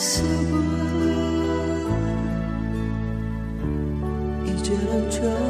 모습은 이제는 정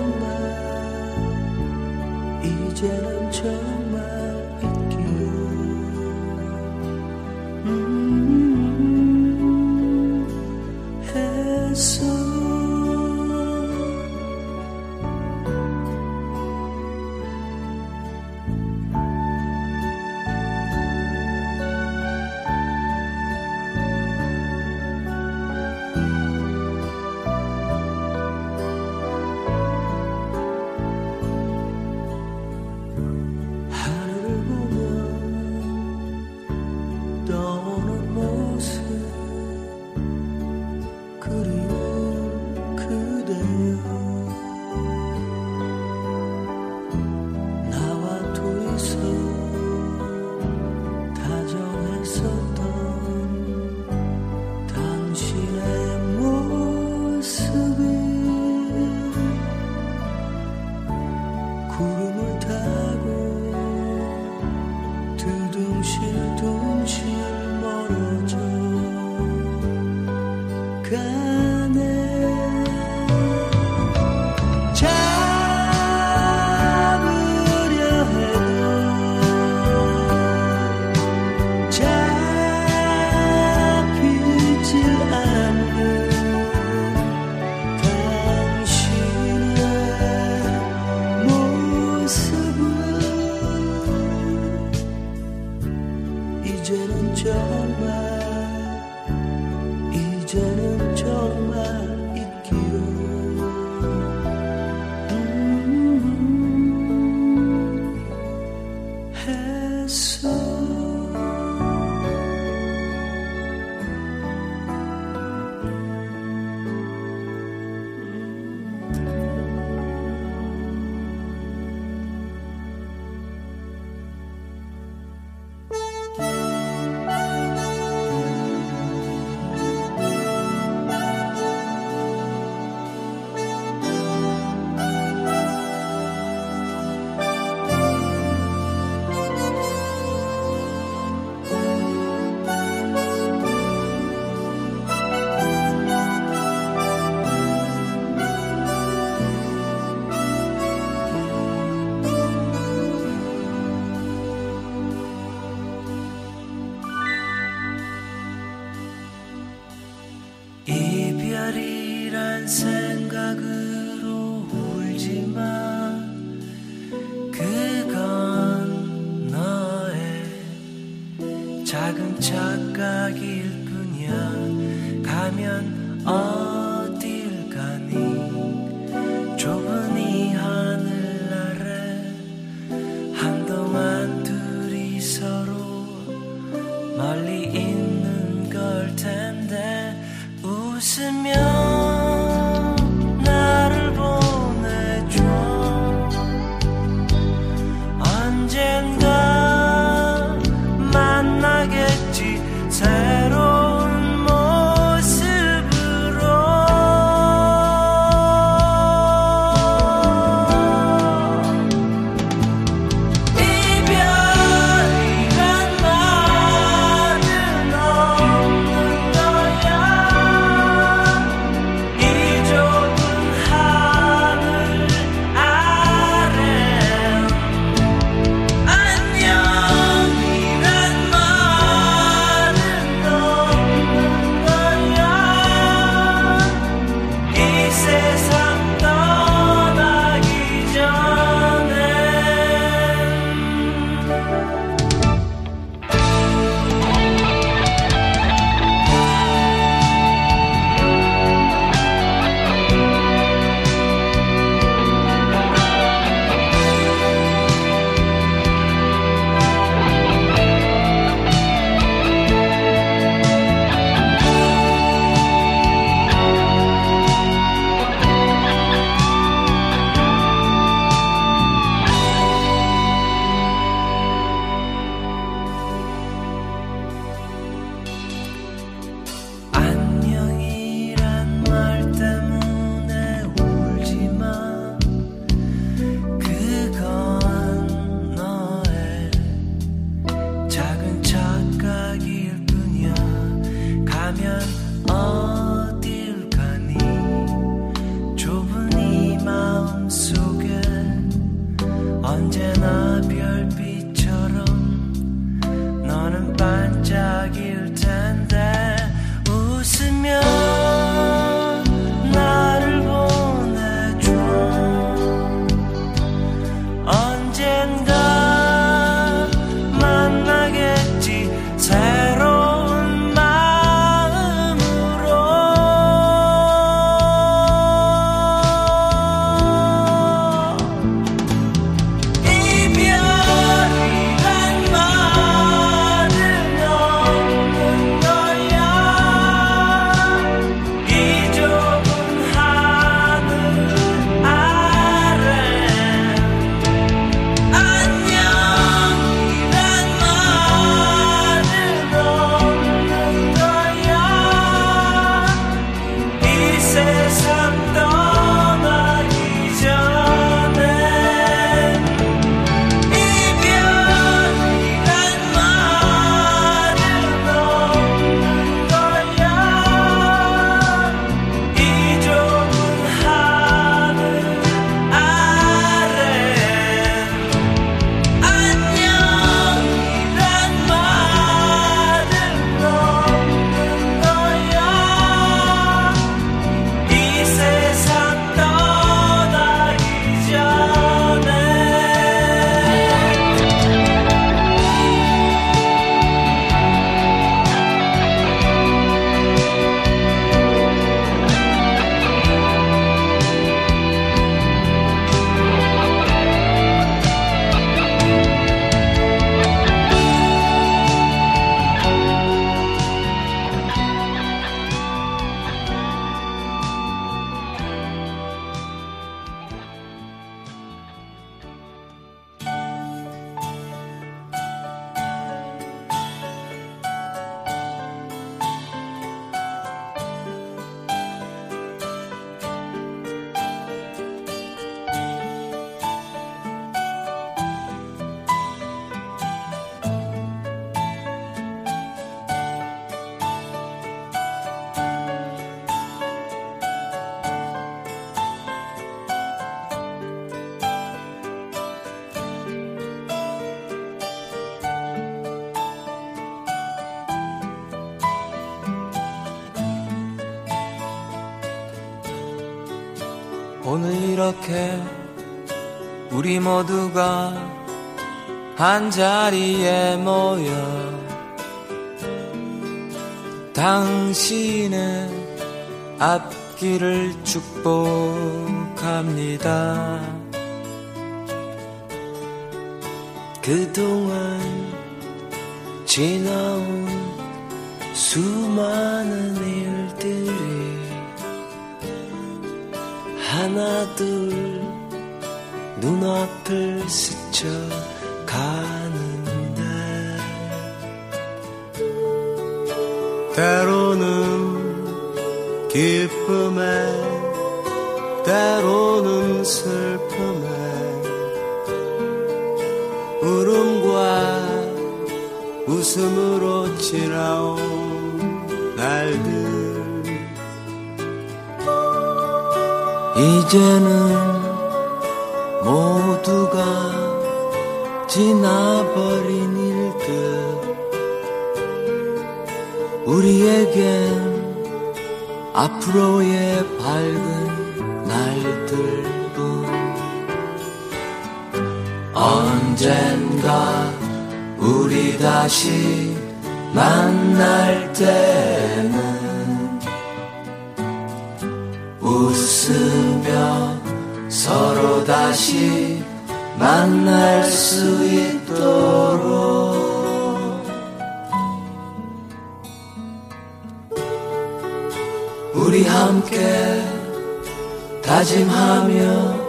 ನಿನಗಾಗಿ 웃음으로 지나온 날들. 이제는 모두가 지나버린 일들. 우리에겐 앞으로의 밝은 날들뿐. 언젠가 우리 다시 만날 때는 웃으며 서로 다시 만날 수 있도록. 우리 함께 다짐하며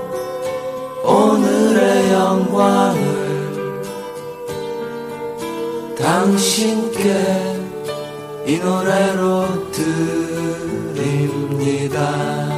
오늘의 영광을 당신께 이 노래로 드립니다.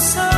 웃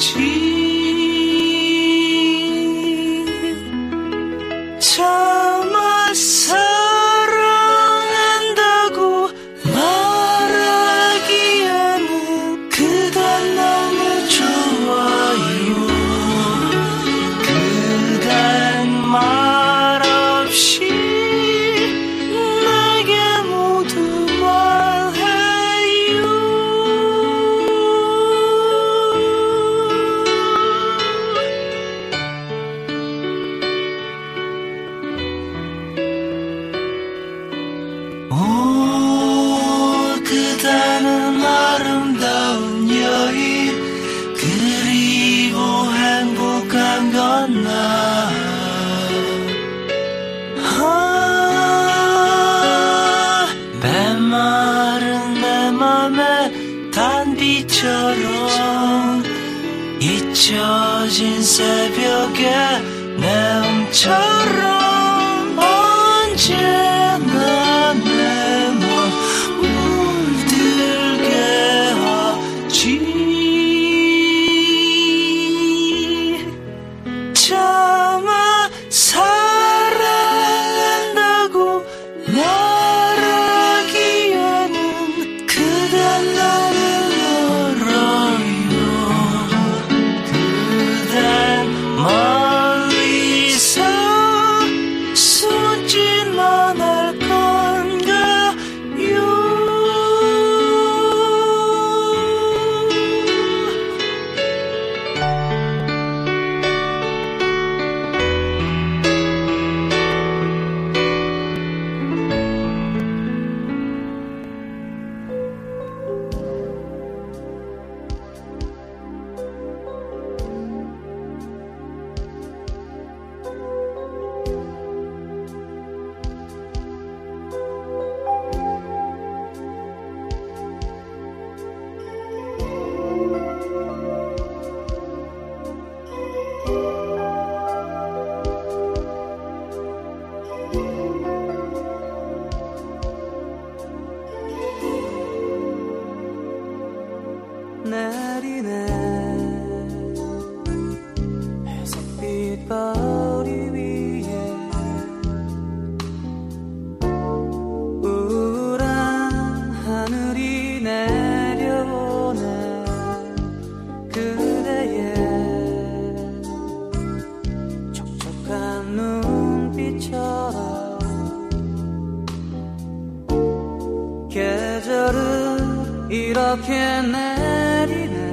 하 계절은 이렇게 내리네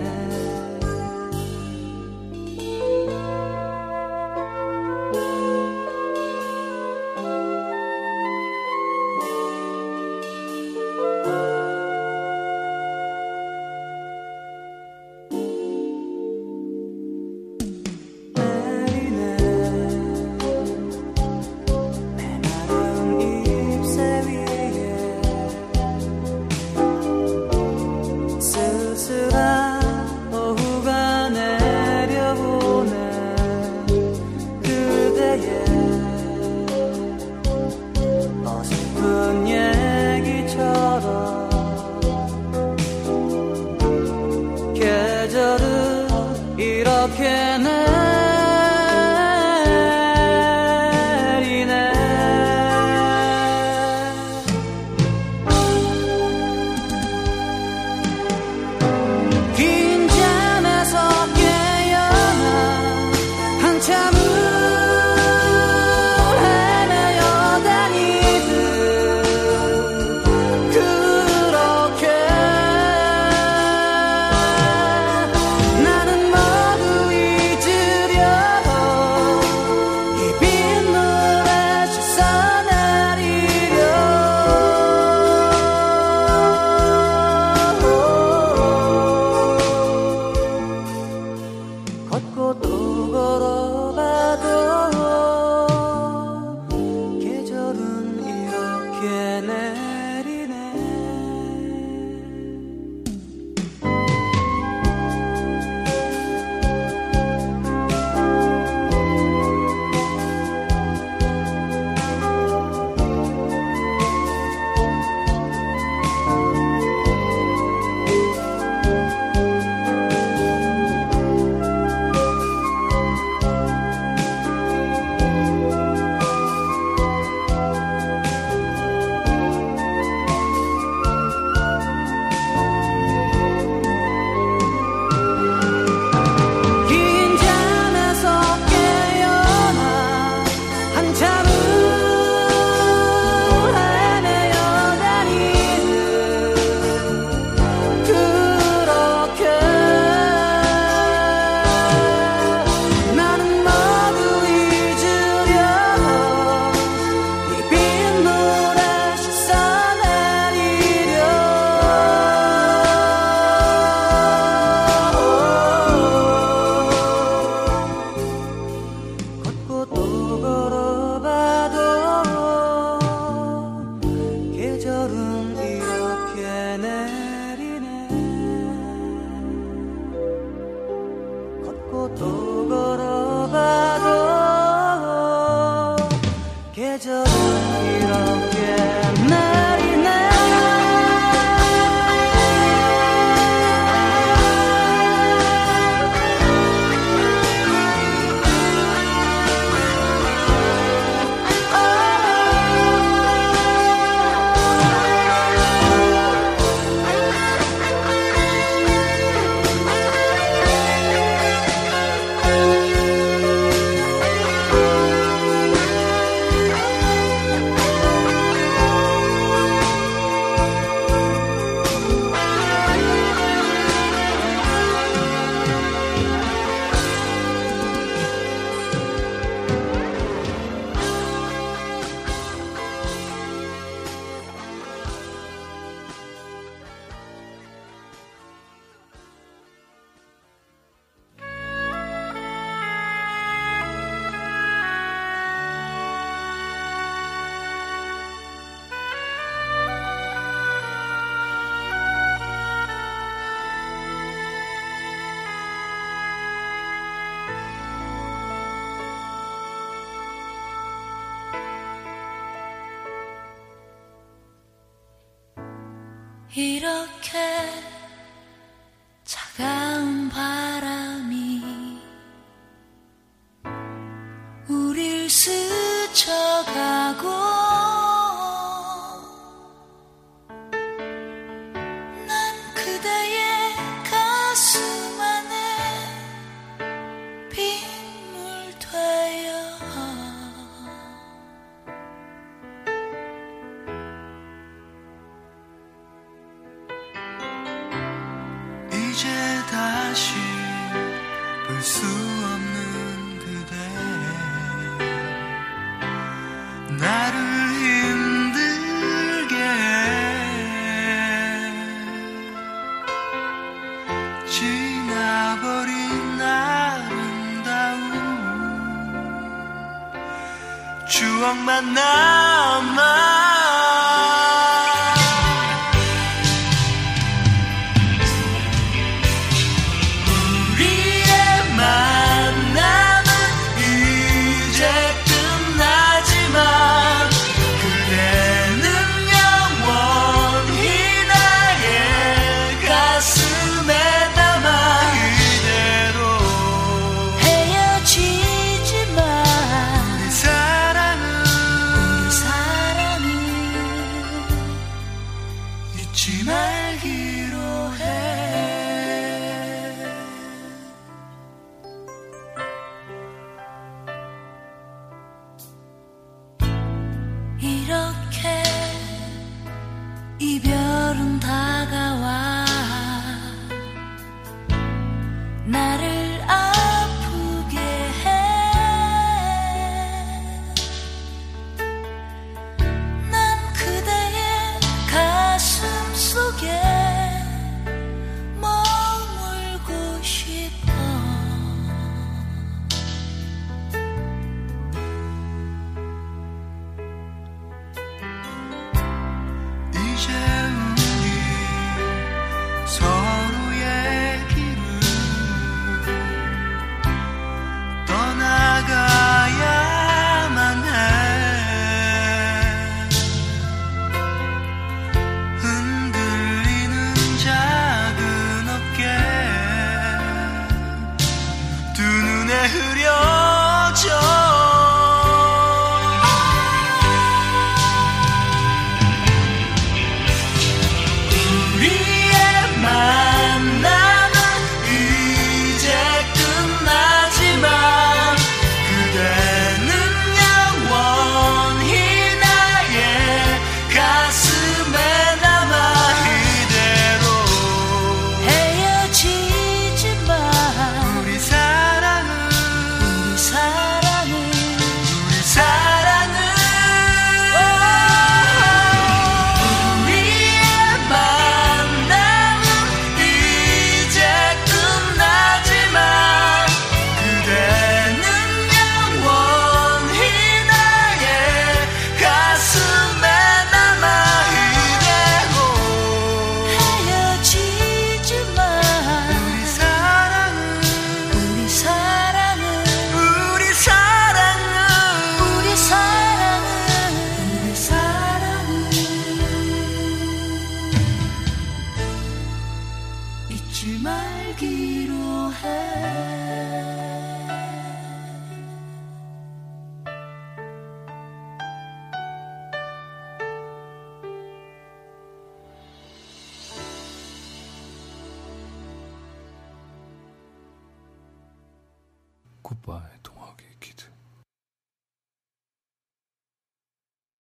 I'm not.